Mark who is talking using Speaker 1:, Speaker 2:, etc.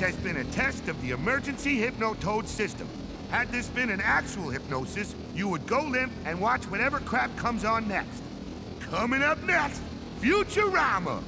Speaker 1: This has been a test of the emergency Hypnotoad system. Had this been an actual hypnosis, you would go limp and watch whatever crap comes on next. Coming up next, Futurama!